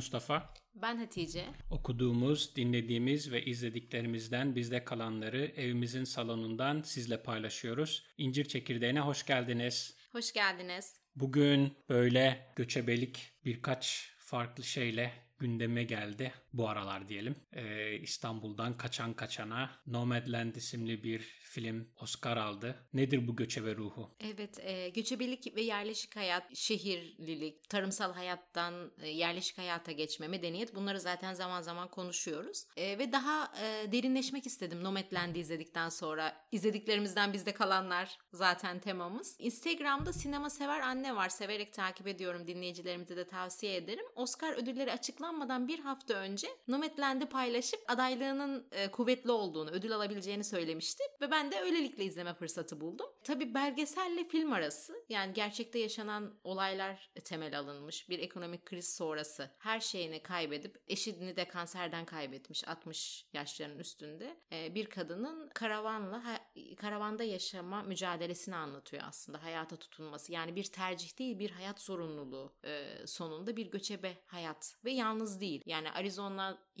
Mustafa. Ben Hatice. Okuduğumuz, dinlediğimiz ve izlediklerimizden bizde kalanları evimizin salonundan sizle paylaşıyoruz. İncir Çekirdeğine hoş geldiniz. Hoş geldiniz. Bugün böyle göçebelik birkaç farklı şeyle gündeme geldi bu aralar diyelim. Ee, İstanbul'dan kaçan kaçana Nomadland isimli bir film Oscar aldı. Nedir bu göçebe ruhu? Evet, e, göçebelik ve yerleşik hayat, şehirlilik, tarımsal hayattan e, yerleşik hayata geçme, medeniyet bunları zaten zaman zaman konuşuyoruz. E, ve daha e, derinleşmek istedim Nomadland'i izledikten sonra. İzlediklerimizden bizde kalanlar zaten temamız. Instagram'da sinema sever anne var. Severek takip ediyorum. Dinleyicilerimize de tavsiye ederim. Oscar ödülleri açıklanmadan bir hafta önce Nomadland'i paylaşıp adaylığının e, kuvvetli olduğunu, ödül alabileceğini söylemişti. Ve ben de öylelikle izleme fırsatı buldum. Tabii belgeselle film arası yani gerçekte yaşanan olaylar temel alınmış. Bir ekonomik kriz sonrası her şeyini kaybedip eşini de kanserden kaybetmiş 60 yaşlarının üstünde e, bir kadının karavanla karavanda yaşama mücadelesini anlatıyor aslında hayata tutunması. Yani bir tercih değil bir hayat zorunluluğu e, sonunda bir göçebe hayat ve yalnız değil. Yani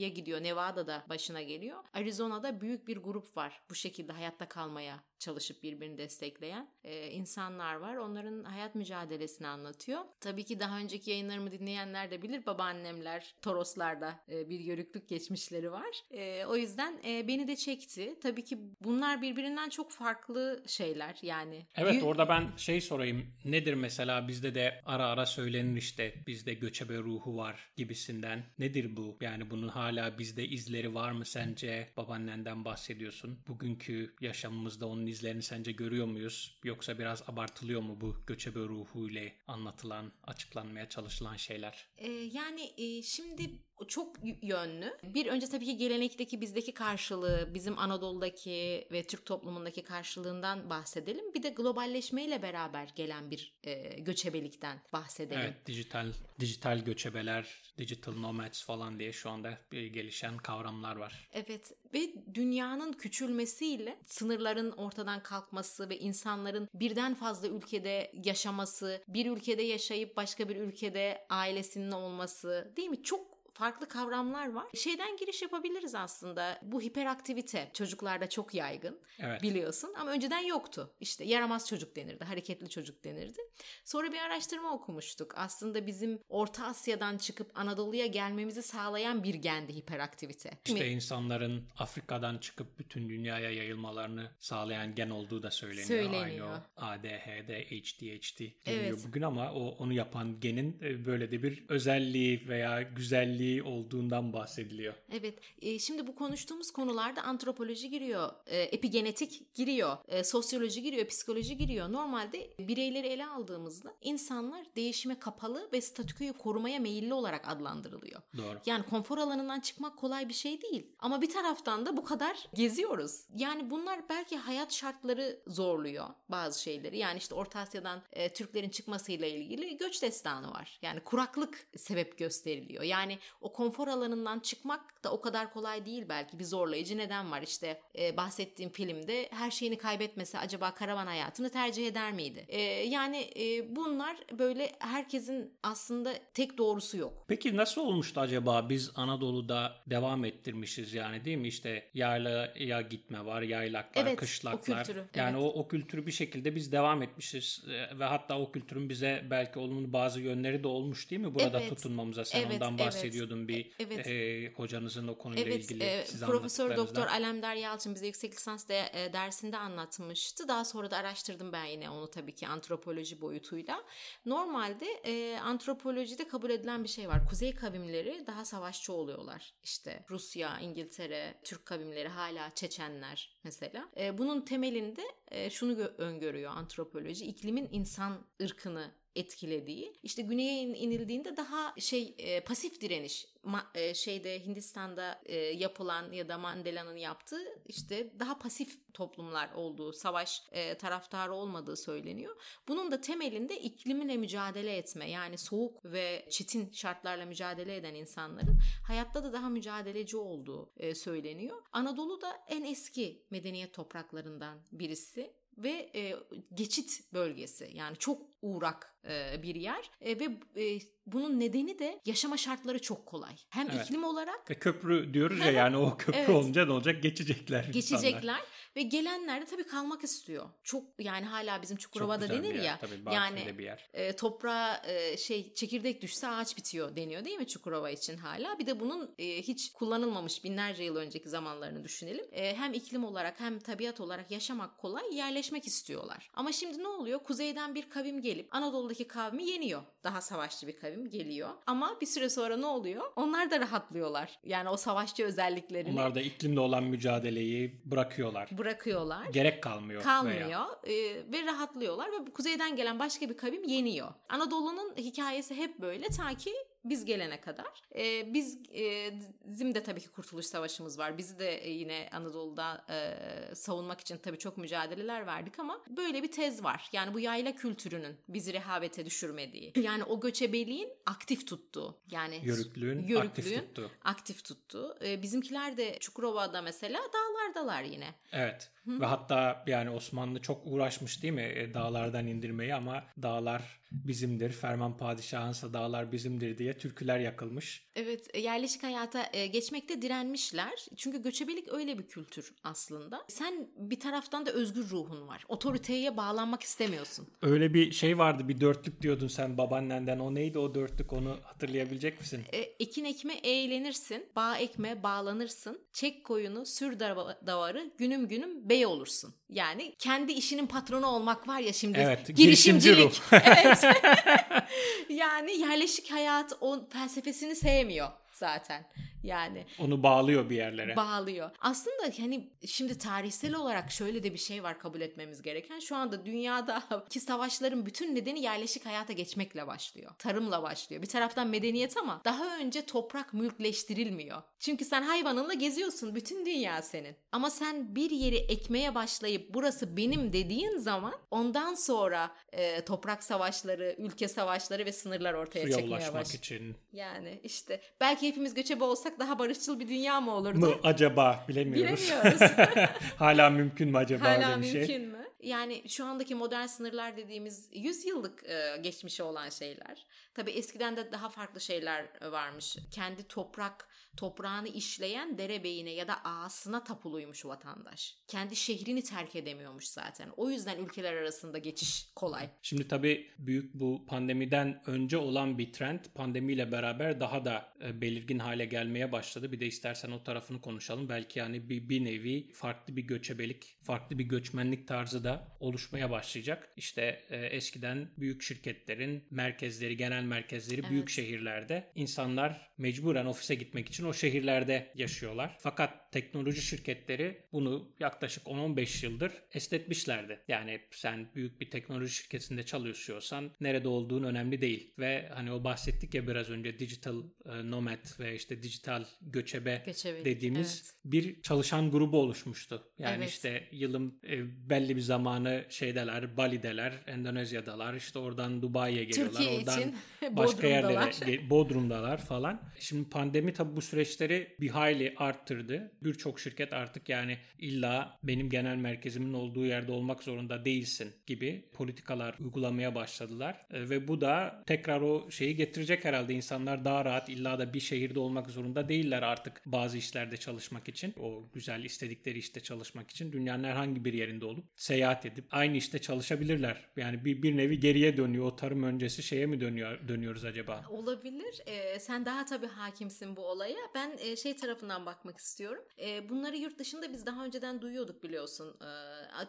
Arizona'ya gidiyor Nevada'da başına geliyor. Arizona'da büyük bir grup var bu şekilde hayatta kalmaya çalışıp birbirini destekleyen e, insanlar var. Onların hayat mücadelesini anlatıyor. Tabii ki daha önceki yayınlarımı dinleyenler de bilir babaannemler Toroslar'da e, bir yörüklük geçmişleri var. E, o yüzden e, beni de çekti. Tabii ki bunlar birbirinden çok farklı şeyler yani. Evet orada ben şey sorayım. Nedir mesela bizde de ara ara söylenir işte bizde göçebe ruhu var gibisinden. Nedir bu? Yani bunun hala bizde izleri var mı sence? Babaannenden bahsediyorsun. Bugünkü yaşamımızda onun izlerini sence görüyor muyuz? Yoksa biraz abartılıyor mu bu göçebe ruhu ile anlatılan, açıklanmaya çalışılan şeyler? Ee, yani e, şimdi çok yönlü. Bir önce tabii ki gelenekteki bizdeki karşılığı, bizim Anadolu'daki ve Türk toplumundaki karşılığından bahsedelim. Bir de globalleşmeyle beraber gelen bir e, göçebelikten bahsedelim. Evet, dijital dijital göçebeler, digital nomads falan diye şu anda gelişen kavramlar var. Evet ve dünyanın küçülmesiyle sınırların ortadan kalkması ve insanların birden fazla ülkede yaşaması, bir ülkede yaşayıp başka bir ülkede ailesinin olması değil mi? Çok farklı kavramlar var. Şeyden giriş yapabiliriz aslında. Bu hiperaktivite çocuklarda çok yaygın evet. biliyorsun ama önceden yoktu. İşte yaramaz çocuk denirdi, hareketli çocuk denirdi. Sonra bir araştırma okumuştuk. Aslında bizim Orta Asya'dan çıkıp Anadolu'ya gelmemizi sağlayan bir gendi hiperaktivite. İşte insanların Afrika'dan çıkıp bütün dünyaya yayılmalarını sağlayan gen olduğu da söyleniyor. Söyleniyor. Aynı o ADHD, ADHD evet. bugün ama o onu yapan genin e, böyle de bir özelliği veya güzelliği özelliği olduğundan bahsediliyor. Evet. E, şimdi bu konuştuğumuz konularda antropoloji giriyor, e, epigenetik giriyor, e, sosyoloji giriyor, psikoloji giriyor. Normalde bireyleri ele aldığımızda insanlar değişime kapalı ve statükoyu korumaya meyilli olarak adlandırılıyor. Doğru. Yani konfor alanından çıkmak kolay bir şey değil. Ama bir taraftan da bu kadar geziyoruz. Yani bunlar belki hayat şartları zorluyor bazı şeyleri. Yani işte Orta Asya'dan e, Türklerin çıkmasıyla ilgili göç destanı var. Yani kuraklık sebep gösteriliyor. Yani o konfor alanından çıkmak da o kadar kolay değil belki bir zorlayıcı neden var işte e, bahsettiğim filmde her şeyini kaybetmese acaba karavan hayatını tercih eder miydi? E, yani e, bunlar böyle herkesin aslında tek doğrusu yok. Peki nasıl olmuştu acaba biz Anadolu'da devam ettirmişiz yani değil mi işte yaylaya gitme var yaylaklar evet, kışlaklar. O kültürü, yani evet. o, o kültürü bir şekilde biz devam etmişiz e, ve hatta o kültürün bize belki olumlu bazı yönleri de olmuş değil mi burada evet, tutunmamıza sen evet, ondan bahsediyordun. Evet okuyordum bir e, evet. e, hocanızın o konuyla evet, ilgili e, size Profesör Doktor Alemdar Yalçın bize yüksek lisans de, e, dersinde anlatmıştı. Daha sonra da araştırdım ben yine onu tabii ki antropoloji boyutuyla. Normalde e, antropolojide kabul edilen bir şey var. Kuzey kavimleri daha savaşçı oluyorlar. İşte Rusya, İngiltere, Türk kavimleri hala Çeçenler mesela. E, bunun temelinde e, şunu öngörüyor antropoloji. iklimin insan ırkını etkilediği. İşte güneye inildiğinde daha şey e, pasif direniş ma, e, şeyde Hindistan'da e, yapılan ya da Mandela'nın yaptığı işte daha pasif toplumlar olduğu, savaş e, taraftarı olmadığı söyleniyor. Bunun da temelinde iklimle mücadele etme yani soğuk ve çetin şartlarla mücadele eden insanların hayatta da daha mücadeleci olduğu e, söyleniyor. Anadolu da en eski medeniyet topraklarından birisi ve e, geçit bölgesi yani çok uğrak e, bir yer e, ve e, bunun nedeni de yaşama şartları çok kolay. Hem Evet. iklim olarak Ve köprü diyoruz ya yani o köprü Evet. olunca ne olacak? Geçecekler insanlar. geçecekler ve gelenler de tabii kalmak istiyor. Çok yani hala bizim Çukurova'da denir yer, ya. Tabii yani bir yer. e, toprağa e, şey çekirdek düşse ağaç bitiyor deniyor değil mi Çukurova için hala? Bir de bunun e, hiç kullanılmamış binlerce yıl önceki zamanlarını düşünelim. E, hem iklim olarak hem tabiat olarak yaşamak kolay, yerleşmek istiyorlar. Ama şimdi ne oluyor? Kuzeyden bir kavim gelip Anadolu'daki kavmi yeniyor. Daha savaşçı bir kavim geliyor. Ama bir süre sonra ne oluyor? Onlar da rahatlıyorlar. Yani o savaşçı özelliklerini Onlar da iklimle olan mücadeleyi bırakıyorlar. bırakıyorlar. Gerek kalmıyor. kalmıyor veya. e, ve rahatlıyorlar ve kuzeyden gelen başka bir kavim yeniyor. Anadolu'nun hikayesi hep böyle ta ki biz gelene kadar. E, biz e, bizim de tabii ki Kurtuluş Savaşımız var. Bizi de e, yine Anadolu'da e, savunmak için tabii çok mücadeleler verdik ama böyle bir tez var. Yani bu yayla kültürünün bizi rehavete düşürmediği. Yani o göçebeliğin aktif tuttuğu. Yani Yörüklüğün, aktif Yörüklüğün tuttu. aktif tuttu. E, bizimkiler de Çukurova'da mesela dağlardalar yine. Evet. Ve hatta yani Osmanlı çok uğraşmış değil mi e, dağlardan indirmeyi ama dağlar bizimdir. Ferman padişahınsa dağlar bizimdir diye türküler yakılmış. Evet, e, yerleşik hayata e, geçmekte direnmişler. Çünkü göçebelik öyle bir kültür aslında. Sen bir taraftan da özgür ruhun var. Otoriteye bağlanmak istemiyorsun. Öyle bir şey vardı bir dörtlük diyordun sen babaannenden. O neydi o dörtlük onu hatırlayabilecek misin? E, ekin ekme eğlenirsin, bağ ekme bağlanırsın, çek koyunu, sür dava- davarı, günüm günüm bey olursun. Yani kendi işinin patronu olmak var ya şimdi Evet, girişimcilik. girişimci evet. yani yerleşik hayat o felsefesini sevmiyor zaten. Yani Onu bağlıyor bir yerlere. bağlıyor. Aslında hani şimdi tarihsel olarak şöyle de bir şey var kabul etmemiz gereken. Şu anda dünyadaki savaşların bütün nedeni yerleşik hayata geçmekle başlıyor. Tarımla başlıyor. Bir taraftan medeniyet ama daha önce toprak mülkleştirilmiyor. Çünkü sen hayvanınla geziyorsun. Bütün dünya senin. Ama sen bir yeri ekmeye başlayıp burası benim dediğin zaman ondan sonra e, toprak savaşları, ülke savaşları ve sınırlar ortaya Suya çıkmaya ulaşmak başlıyor. için. Yani işte belki hepimiz göçebe olsak daha barışçıl bir dünya mı olurdu? Mı acaba bilemiyoruz. Bilemiyoruz. Hala mümkün mü acaba Hala öyle bir mümkün şey? mü? Yani şu andaki modern sınırlar dediğimiz 100 yıllık e, geçmişi olan şeyler. Tabii eskiden de daha farklı şeyler varmış. Kendi toprak toprağını işleyen derebeyine ya da ağasına tapuluymuş vatandaş. Kendi şehrini terk edemiyormuş zaten. O yüzden ülkeler arasında geçiş kolay. Şimdi tabii büyük bu pandemiden önce olan bir trend pandemiyle beraber daha da e, belirgin hale gelmeye başladı. Bir de istersen o tarafını konuşalım. Belki yani bir, bir nevi farklı bir göçebelik, farklı bir göçmenlik tarzı da oluşmaya başlayacak. İşte e, eskiden büyük şirketlerin merkezleri, genel merkezleri büyük Evet. şehirlerde. İnsanlar mecburen ofise gitmek için o şehirlerde yaşıyorlar. Fakat teknoloji şirketleri bunu yaklaşık 10-15 yıldır esnetmişlerdi. Yani sen büyük bir teknoloji şirketinde çalışıyorsan nerede olduğun önemli değil. Ve hani o bahsettik ya biraz önce digital e, nomad ve işte dijital göçebe Göçebelik, dediğimiz evet. bir çalışan grubu oluşmuştu. Yani Evet. işte yılın e, belli bir zamanı şeydeler, Bali'deler, Endonezya'dalar, işte oradan Dubai'ye geliyorlar. Türkiye oradan için başka yerlere Bodrum'dalar falan. Şimdi pandemi tabii bu süreçleri bir hayli arttırdı. Birçok şirket artık yani illa benim genel merkezimin olduğu yerde olmak zorunda değilsin gibi politikalar uygulamaya başladılar. E, Ve bu da tekrar o şeyi getirecek herhalde. İnsanlar daha rahat illa da bir şehirde olmak zorunda değiller artık bazı işlerde çalışmak için. O güzel istedikleri işte çalışmak için dünyanın herhangi bir yerinde olup seyahat edip aynı işte çalışabilirler. Yani bir, bir nevi geriye dönüyor. O tarım öncesi şeye mi dönüyor dönüyoruz acaba? Olabilir. Ee, sen daha tabii hakimsin bu olaya. Ben e, şey tarafından bakmak istiyorum. Bunları yurt dışında biz daha önceden duyuyorduk biliyorsun.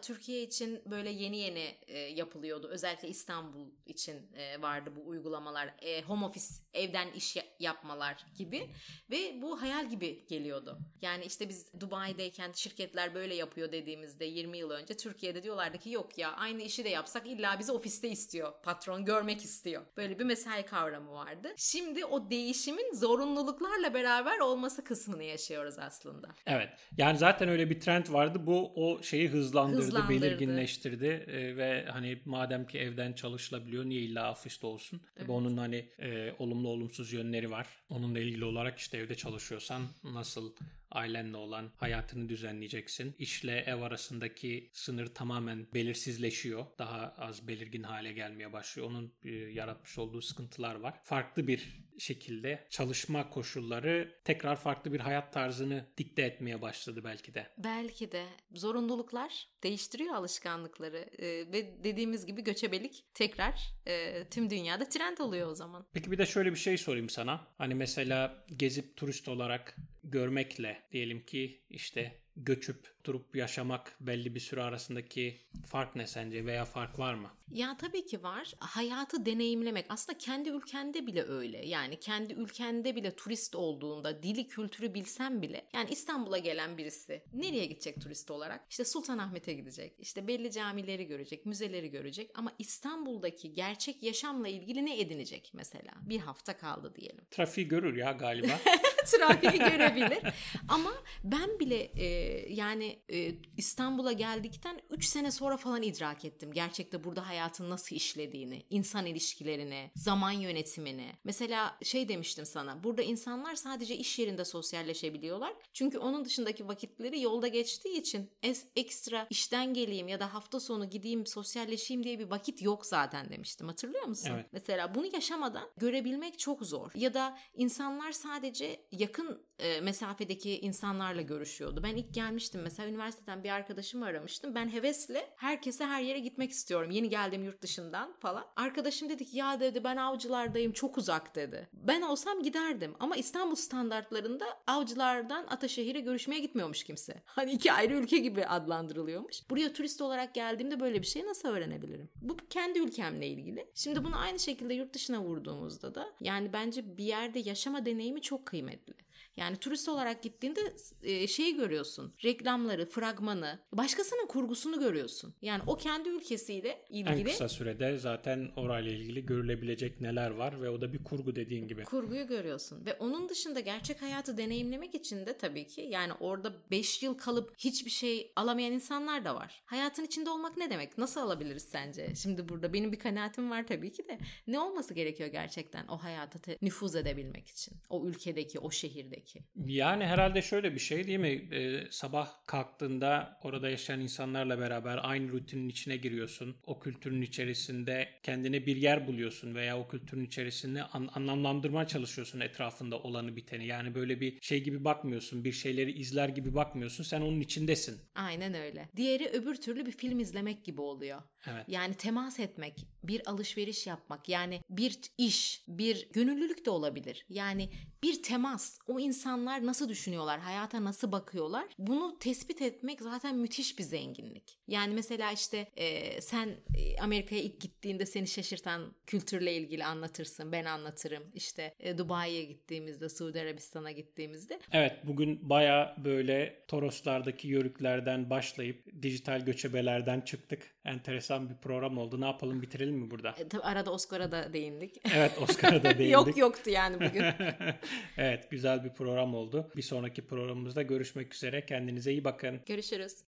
Türkiye için böyle yeni yeni yapılıyordu. Özellikle İstanbul için vardı bu uygulamalar. Home office, evden iş ya- yapmalar gibi. Ve bu hayal gibi geliyordu. Yani işte biz Dubai'deyken şirketler böyle yapıyor dediğimizde 20 yıl önce Türkiye'de diyorlardı ki yok ya aynı işi de yapsak illa bizi ofiste istiyor. Patron görmek istiyor. Böyle bir mesai kavramı vardı. Şimdi o değişimin zorunluluklarla beraber olması kısmını yaşıyoruz aslında. Evet. Yani zaten öyle bir trend vardı. Bu o şeyi hızlandırdı, Hızlandırdı. belirginleştirdi Ee, ve hani madem ki evden çalışılabiliyor niye illa ofiste olsun? Tabii onun hani e, olumlu olumsuz yönleri var. Onunla ilgili olarak işte evde çalışıyorsan nasıl ailenle olan hayatını düzenleyeceksin. İşle ev arasındaki sınır tamamen belirsizleşiyor. Daha az belirgin hale gelmeye başlıyor. Onun e, yaratmış olduğu sıkıntılar var. Farklı bir şekilde çalışma koşulları tekrar farklı bir hayat tarzını dikte etmeye başladı belki de. Belki de zorunluluklar değiştiriyor alışkanlıkları ee, ve dediğimiz gibi göçebelik tekrar e, tüm dünyada trend oluyor o zaman. Peki bir de şöyle bir şey sorayım sana. Hani mesela gezip turist olarak görmekle diyelim ki işte göçüp durup yaşamak belli bir süre arasındaki fark ne sence veya fark var mı? Ya tabii ki var. Hayatı deneyimlemek aslında kendi ülkende bile öyle. Yani kendi ülkende bile turist olduğunda dili kültürü bilsen bile yani İstanbul'a gelen birisi nereye gidecek turist olarak? İşte Sultanahmet'e gidecek. İşte belli camileri görecek, müzeleri görecek ama İstanbul'daki gerçek yaşamla ilgili ne edinecek mesela? Bir hafta kaldı diyelim. Trafiği görür ya galiba. Trafiği görebilir. Ama ben bile e, yani e, İstanbul'a geldikten 3 sene sonra falan idrak ettim. Gerçekte burada hayatın nasıl işlediğini, insan ilişkilerini, zaman yönetimini. Mesela şey demiştim sana. Burada insanlar sadece iş yerinde sosyalleşebiliyorlar. Çünkü onun dışındaki vakitleri yolda geçtiği için es, ekstra işten geleyim ya da hafta sonu gideyim sosyalleşeyim diye bir vakit yok zaten demiştim. Hatırlıyor musun? Evet. Mesela bunu yaşamadan görebilmek çok zor. Ya da insanlar sadece yakın e, mesafedeki insanlarla görüşüyordu. Ben ilk gelmiştim mesela üniversiteden bir arkadaşımı aramıştım. Ben hevesle herkese her yere gitmek istiyorum. Yeni geldim yurt dışından falan. Arkadaşım dedi ki ya dedi ben avcılardayım çok uzak dedi. Ben olsam giderdim ama İstanbul standartlarında avcılardan Ataşehir'e görüşmeye gitmiyormuş kimse. Hani iki ayrı ülke gibi adlandırılıyormuş. Buraya turist olarak geldiğimde böyle bir şey nasıl öğrenebilirim? Bu kendi ülkemle ilgili. Şimdi bunu aynı şekilde yurt dışına vurduğumuzda da yani bence bir yerde yaşama deneyimi çok kıymetli. Yani turist olarak gittiğinde e, şeyi görüyorsun. Reklamları, fragmanı, başkasının kurgusunu görüyorsun. Yani o kendi ülkesiyle ilgili. En kısa sürede zaten orayla ilgili görülebilecek neler var ve o da bir kurgu dediğin gibi. Kurguyu görüyorsun. Ve onun dışında gerçek hayatı deneyimlemek için de tabii ki yani orada 5 yıl kalıp hiçbir şey alamayan insanlar da var. Hayatın içinde olmak ne demek? Nasıl alabiliriz sence? Şimdi burada benim bir kanaatim var tabii ki de. Ne olması gerekiyor gerçekten o hayata nüfuz edebilmek için? O ülkedeki, o şehirdeki. Yani herhalde şöyle bir şey değil mi? Ee, sabah kalktığında orada yaşayan insanlarla beraber aynı rutinin içine giriyorsun. O kültürün içerisinde kendine bir yer buluyorsun veya o kültürün içerisinde an- anlamlandırmaya çalışıyorsun etrafında olanı biteni. Yani böyle bir şey gibi bakmıyorsun, bir şeyleri izler gibi bakmıyorsun. Sen onun içindesin. Aynen öyle. Diğeri öbür türlü bir film izlemek gibi oluyor. Evet. Yani temas etmek, bir alışveriş yapmak, yani bir iş, bir gönüllülük de olabilir. Yani bir temas, o insanlar nasıl düşünüyorlar, hayata nasıl bakıyorlar? Bunu tespit etmek zaten müthiş bir zenginlik. Yani mesela işte e, sen e, Amerika'ya ilk gittiğinde seni şaşırtan kültürle ilgili anlatırsın, ben anlatırım. İşte e, Dubai'ye gittiğimizde, Suudi Arabistan'a gittiğimizde. Evet bugün baya böyle Toroslardaki yörüklerden başlayıp dijital göçebelerden çıktık. Enteresan bir program oldu. Ne yapalım bitirelim mi burada? E, tabii arada Oscar'a da değindik. Evet Oscar'a da değindik. Yok yoktu yani bugün. evet güzel bir program oldu. Bir sonraki programımızda görüşmek üzere. Kendinize iyi bakın. Görüşürüz.